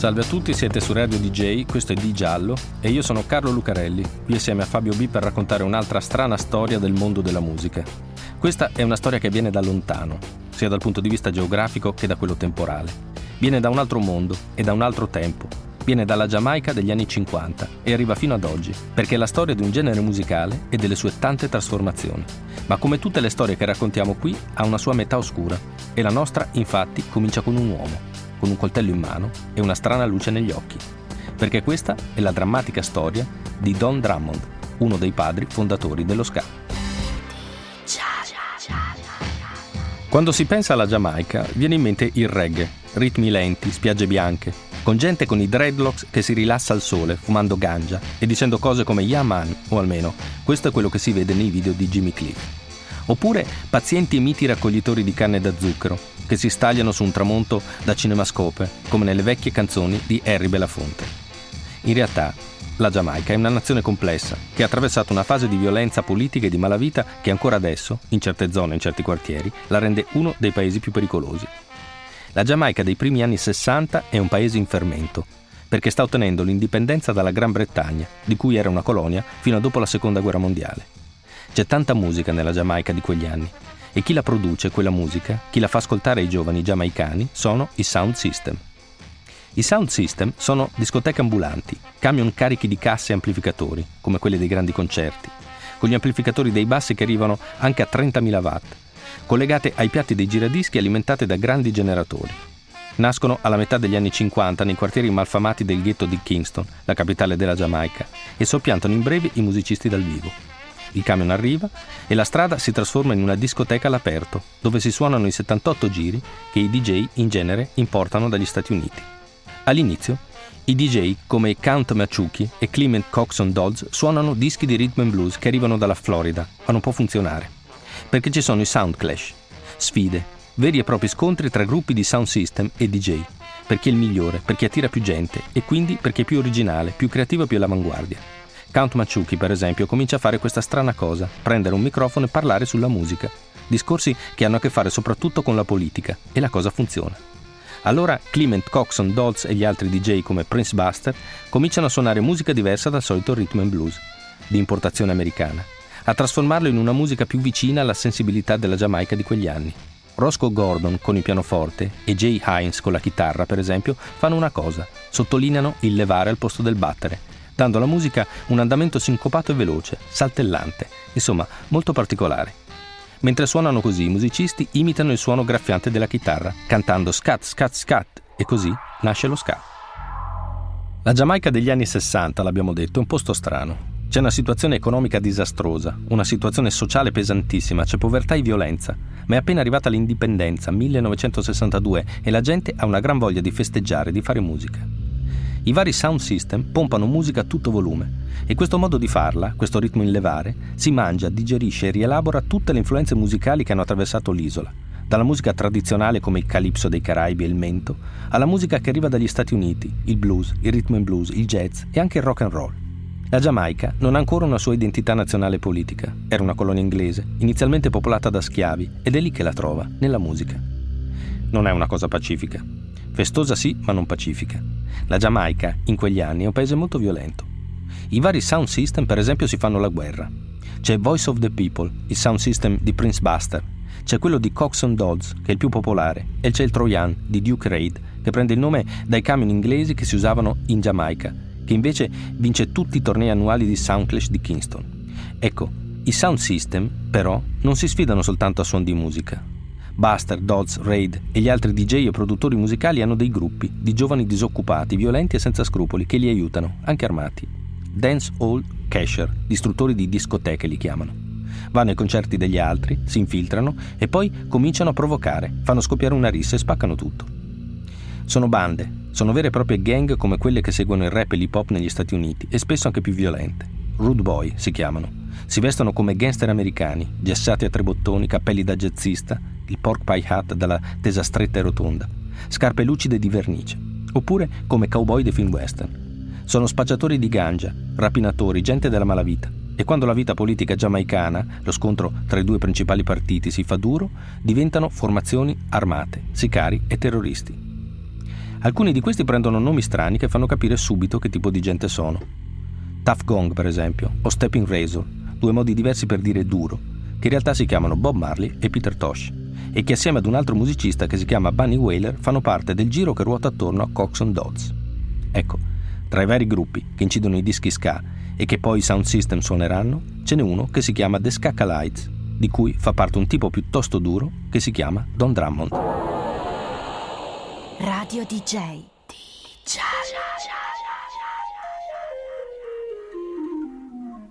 Salve a tutti, siete su Radio DJ, questo è Di Giallo e io sono Carlo Lucarelli, qui assieme a Fabio B per raccontare un'altra strana storia del mondo della musica. Questa è una storia che viene da lontano, sia dal punto di vista geografico che da quello temporale. Viene da un altro mondo e da un altro tempo. Viene dalla Giamaica degli anni 50 e arriva fino ad oggi, perché è la storia di un genere musicale e delle sue tante trasformazioni. Ma come tutte le storie che raccontiamo qui, ha una sua metà oscura e la nostra, infatti, comincia con un uomo con un coltello in mano e una strana luce negli occhi, perché questa è la drammatica storia di Don Drummond, uno dei padri fondatori dello ska. Quando si pensa alla Giamaica, viene in mente il reggae, ritmi lenti, spiagge bianche, con gente con i dreadlocks che si rilassa al sole, fumando ganja e dicendo cose come Yeah man, o almeno questo è quello che si vede nei video di Jimmy Cliff. Oppure pazienti e miti raccoglitori di canne da zucchero, che si stagliano su un tramonto da cinemascope, come nelle vecchie canzoni di Harry Belafonte. In realtà, la Giamaica è una nazione complessa che ha attraversato una fase di violenza politica e di malavita che ancora adesso, in certe zone, in certi quartieri, la rende uno dei paesi più pericolosi. La Giamaica dei primi anni 60 è un paese in fermento, perché sta ottenendo l'indipendenza dalla Gran Bretagna, di cui era una colonia fino a dopo la Seconda Guerra Mondiale. C'è tanta musica nella Giamaica di quegli anni, e chi la produce, quella musica, chi la fa ascoltare ai giovani giamaicani, sono i sound system. I sound system sono discoteche ambulanti, camion carichi di casse e amplificatori, come quelli dei grandi concerti, con gli amplificatori dei bassi che arrivano anche a 30.000 watt, collegate ai piatti dei giradischi alimentate da grandi generatori. Nascono alla metà degli anni 50 nei quartieri malfamati del ghetto di Kingston, la capitale della Giamaica, e soppiantano in breve i musicisti dal vivo. Il camion arriva e la strada si trasforma in una discoteca all'aperto, dove si suonano i 78 giri che i DJ in genere importano dagli Stati Uniti. All'inizio, i DJ come Count Machuki e Clement Coxon Dodds suonano dischi di rhythm and blues che arrivano dalla Florida, ma non può funzionare. Perché ci sono i sound clash, sfide, veri e propri scontri tra gruppi di sound system e DJ, per chi è il migliore, per chi attira più gente e quindi per chi è più originale, più creativo e più all'avanguardia. Count Maciucchi, per esempio, comincia a fare questa strana cosa, prendere un microfono e parlare sulla musica. Discorsi che hanno a che fare soprattutto con la politica, e la cosa funziona. Allora Clement Coxon, Dodds e gli altri DJ come Prince Buster cominciano a suonare musica diversa dal solito rhythm and blues, di importazione americana, a trasformarlo in una musica più vicina alla sensibilità della Giamaica di quegli anni. Roscoe Gordon con il pianoforte e Jay Hines con la chitarra, per esempio, fanno una cosa, sottolineano il levare al posto del battere dando alla musica un andamento sincopato e veloce, saltellante, insomma molto particolare. Mentre suonano così, i musicisti imitano il suono graffiante della chitarra, cantando scat, scat, scat, e così nasce lo ska. La Giamaica degli anni 60, l'abbiamo detto, è un posto strano. C'è una situazione economica disastrosa, una situazione sociale pesantissima, c'è povertà e violenza, ma è appena arrivata l'indipendenza, 1962, e la gente ha una gran voglia di festeggiare, di fare musica. I vari sound system pompano musica a tutto volume e questo modo di farla, questo ritmo in levare, si mangia, digerisce e rielabora tutte le influenze musicali che hanno attraversato l'isola, dalla musica tradizionale come il calipso dei Caraibi e il mento, alla musica che arriva dagli Stati Uniti, il blues, il rhythm and blues, il jazz e anche il rock and roll. La Giamaica non ha ancora una sua identità nazionale politica, era una colonia inglese, inizialmente popolata da schiavi, ed è lì che la trova, nella musica. Non è una cosa pacifica. Festosa sì, ma non pacifica. La Giamaica, in quegli anni, è un paese molto violento. I vari sound system, per esempio, si fanno la guerra. C'è Voice of the People, il sound system di Prince Buster. C'è quello di Coxon Dodds, che è il più popolare, e c'è il Trojan di Duke Raid, che prende il nome dai camion inglesi che si usavano in Giamaica, che invece vince tutti i tornei annuali di Soundclash di Kingston. Ecco, i sound system, però, non si sfidano soltanto a suon di musica, Buster, Dodds, Raid e gli altri DJ e produttori musicali hanno dei gruppi di giovani disoccupati, violenti e senza scrupoli che li aiutano, anche armati. Dance Hall Casher, distruttori di discoteche li chiamano. Vanno ai concerti degli altri, si infiltrano e poi cominciano a provocare, fanno scoppiare una rissa e spaccano tutto. Sono bande, sono vere e proprie gang come quelle che seguono il rap e l'hip hop negli Stati Uniti e spesso anche più violente. Rude Boy si chiamano Si vestono come gangster americani, gessati a tre bottoni, cappelli da jazzista, il pork pie hat dalla tesa stretta e rotonda, scarpe lucide di vernice, oppure come cowboy dei film western. Sono spacciatori di ganja, rapinatori, gente della malavita. E quando la vita politica giamaicana, lo scontro tra i due principali partiti si fa duro, diventano formazioni armate, sicari e terroristi. Alcuni di questi prendono nomi strani che fanno capire subito che tipo di gente sono. Tough Gong, per esempio, o Stepping Razor, due modi diversi per dire duro, che in realtà si chiamano Bob Marley e Peter Tosh, e che assieme ad un altro musicista che si chiama Bunny Whaler fanno parte del giro che ruota attorno a Coxon Dodds. Ecco, tra i vari gruppi che incidono i dischi ska e che poi i sound system suoneranno, ce n'è uno che si chiama The Skakalites, di cui fa parte un tipo piuttosto duro che si chiama Don Drummond. Radio DJ. DJ.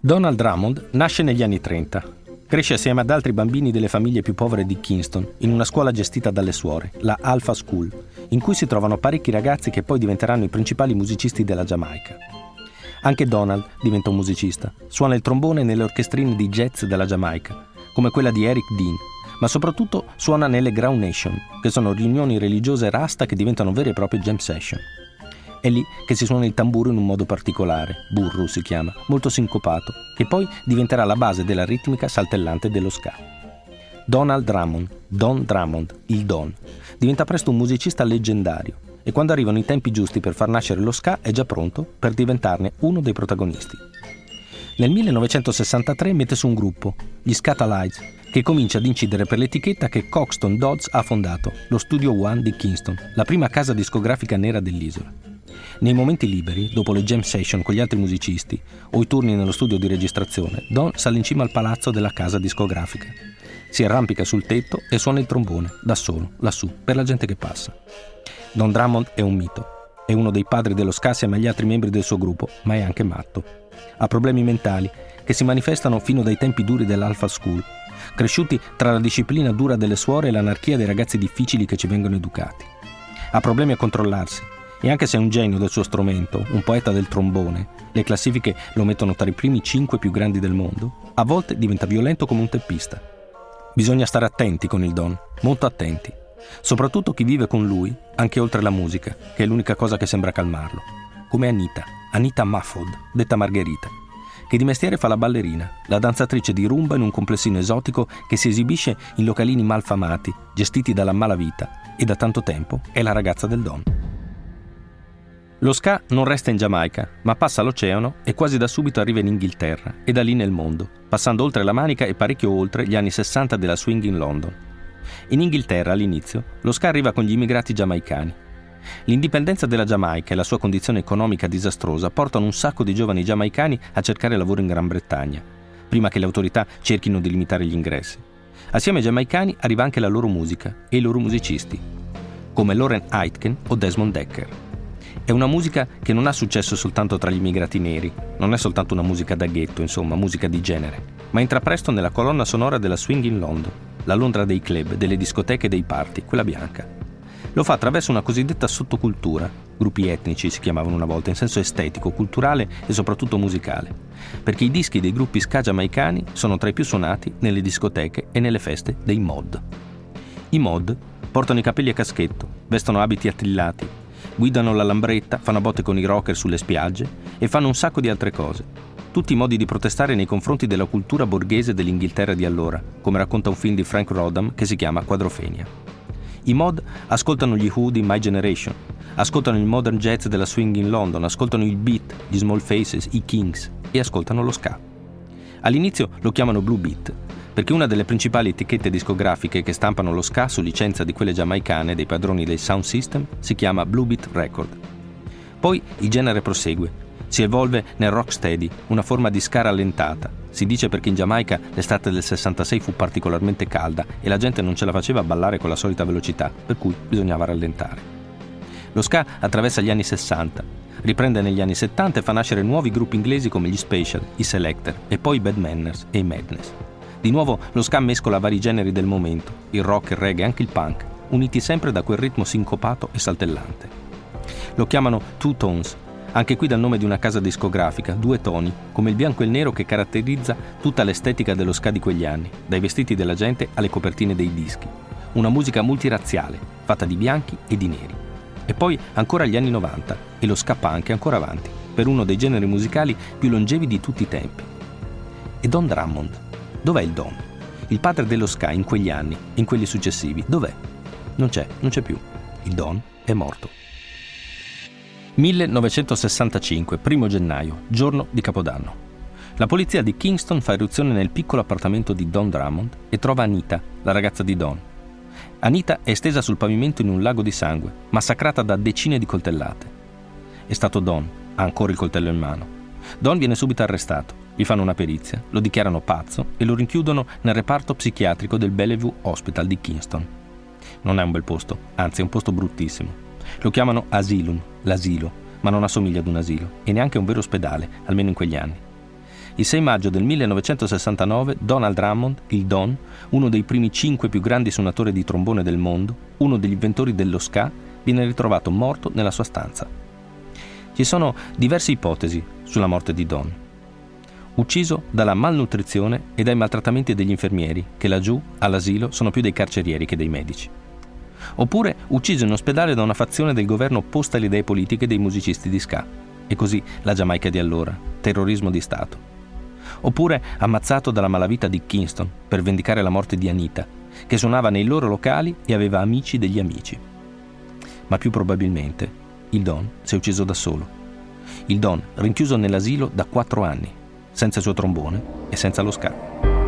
Donald Drummond nasce negli anni 30. Cresce assieme ad altri bambini delle famiglie più povere di Kingston, in una scuola gestita dalle suore, la Alpha School, in cui si trovano parecchi ragazzi che poi diventeranno i principali musicisti della Giamaica. Anche Donald diventa un musicista, suona il trombone nelle orchestrine di jazz della Giamaica, come quella di Eric Dean, ma soprattutto suona nelle Ground Nation, che sono riunioni religiose rasta che diventano vere e proprie jam session. È lì che si suona il tamburo in un modo particolare, burro si chiama, molto sincopato, che poi diventerà la base della ritmica saltellante dello ska. Donald Drummond, Don Drummond, il Don, diventa presto un musicista leggendario e quando arrivano i tempi giusti per far nascere lo ska è già pronto per diventarne uno dei protagonisti. Nel 1963 mette su un gruppo, gli Scatalites, che comincia ad incidere per l'etichetta che Coxton Dodds ha fondato, lo Studio One di Kingston, la prima casa discografica nera dell'isola. Nei momenti liberi, dopo le jam session con gli altri musicisti o i turni nello studio di registrazione, Don sale in cima al palazzo della casa discografica. Si arrampica sul tetto e suona il trombone, da solo, lassù, per la gente che passa. Don Drummond è un mito. È uno dei padri dello ska assieme agli altri membri del suo gruppo, ma è anche matto. Ha problemi mentali che si manifestano fino dai tempi duri dell'Alpha School, cresciuti tra la disciplina dura delle suore e l'anarchia dei ragazzi difficili che ci vengono educati. Ha problemi a controllarsi e anche se è un genio del suo strumento, un poeta del trombone, le classifiche lo mettono tra i primi cinque più grandi del mondo, a volte diventa violento come un teppista. Bisogna stare attenti con il Don, molto attenti, soprattutto chi vive con lui, anche oltre la musica, che è l'unica cosa che sembra calmarlo, come Anita, Anita Mufford, detta Margherita, che di mestiere fa la ballerina, la danzatrice di rumba in un complessino esotico che si esibisce in localini malfamati, gestiti dalla malavita, e da tanto tempo è la ragazza del Don. Lo ska non resta in Giamaica, ma passa l'oceano e quasi da subito arriva in Inghilterra e da lì nel mondo, passando oltre la Manica e parecchio oltre gli anni 60 della swing in London. In Inghilterra all'inizio lo ska arriva con gli immigrati giamaicani. L'indipendenza della Giamaica e la sua condizione economica disastrosa portano un sacco di giovani giamaicani a cercare lavoro in Gran Bretagna, prima che le autorità cerchino di limitare gli ingressi. Assieme ai giamaicani arriva anche la loro musica e i loro musicisti, come Lauren Aitken o Desmond Decker. È una musica che non ha successo soltanto tra gli immigrati neri, non è soltanto una musica da ghetto, insomma, musica di genere, ma entra presto nella colonna sonora della swing in London, la Londra dei club, delle discoteche e dei party, quella bianca. Lo fa attraverso una cosiddetta sottocultura, gruppi etnici si chiamavano una volta, in senso estetico, culturale e soprattutto musicale, perché i dischi dei gruppi ska giamaicani sono tra i più suonati nelle discoteche e nelle feste dei mod. I mod portano i capelli a caschetto, vestono abiti attillati, guidano la lambretta, fanno botte con i rocker sulle spiagge e fanno un sacco di altre cose. Tutti modi di protestare nei confronti della cultura borghese dell'Inghilterra di allora, come racconta un film di Frank Rodham che si chiama Quadrofenia. I mod ascoltano gli Who di My Generation, ascoltano il modern jazz della swing in London, ascoltano il beat, gli Small Faces, i Kings e ascoltano lo ska. All'inizio lo chiamano Blue Beat, perché una delle principali etichette discografiche che stampano lo ska su licenza di quelle giamaicane dei padroni del sound system si chiama Blue Beat Record. Poi il genere prosegue. Si evolve nel rocksteady, una forma di ska rallentata. Si dice perché in Giamaica l'estate del 66 fu particolarmente calda e la gente non ce la faceva ballare con la solita velocità, per cui bisognava rallentare. Lo ska attraversa gli anni 60, riprende negli anni 70 e fa nascere nuovi gruppi inglesi come gli Special, i Selector e poi i Bad Manners e i Madness. Di nuovo lo ska mescola vari generi del momento, il rock, il reggae e anche il punk, uniti sempre da quel ritmo sincopato e saltellante. Lo chiamano Two Tones, Anche qui dal nome di una casa discografica, due toni, come il bianco e il nero che caratterizza tutta l'estetica dello ska di quegli anni, dai vestiti della gente alle copertine dei dischi. Una musica multirazziale, fatta di bianchi e di neri. E poi ancora gli anni 90 e lo ska punk ancora avanti, per uno dei generi musicali più longevi di tutti i tempi. E Don Drummond? Dov'è il Don? Il padre dello ska in quegli anni, in quelli successivi, dov'è? Non c'è, non c'è più. Il Don è morto. 1965, primo gennaio, giorno di Capodanno. La polizia di Kingston fa irruzione nel piccolo appartamento di Don Drummond e trova Anita, la ragazza di Don. Anita è stesa sul pavimento in un lago di sangue, massacrata da decine di coltellate. È stato Don, ha ancora il coltello in mano. Don viene subito arrestato, gli fanno una perizia, lo dichiarano pazzo e lo rinchiudono nel reparto psichiatrico del Bellevue Hospital di Kingston. Non è un bel posto, anzi è un posto bruttissimo. Lo chiamano Asylum, l'asilo, ma non assomiglia ad un asilo e neanche a un vero ospedale, almeno in quegli anni. Il 6 maggio del 1969 Donald Drummond, il Don, uno dei primi cinque più grandi suonatori di trombone del mondo, uno degli inventori dello ska, viene ritrovato morto nella sua stanza. Ci sono diverse ipotesi sulla morte di Don. Ucciso dalla malnutrizione e dai maltrattamenti degli infermieri, che laggiù, all'asilo, sono più dei carcerieri che dei medici oppure ucciso in ospedale da una fazione del governo opposta alle idee politiche dei musicisti di ska. E così la Giamaica di allora, terrorismo di Stato. Oppure ammazzato dalla malavita di Kingston per vendicare la morte di Anita, che suonava nei loro locali e aveva amici degli amici. Ma più probabilmente il Don si è ucciso da solo. Il Don rinchiuso nell'asilo da quattro anni, senza il suo trombone e senza lo ska.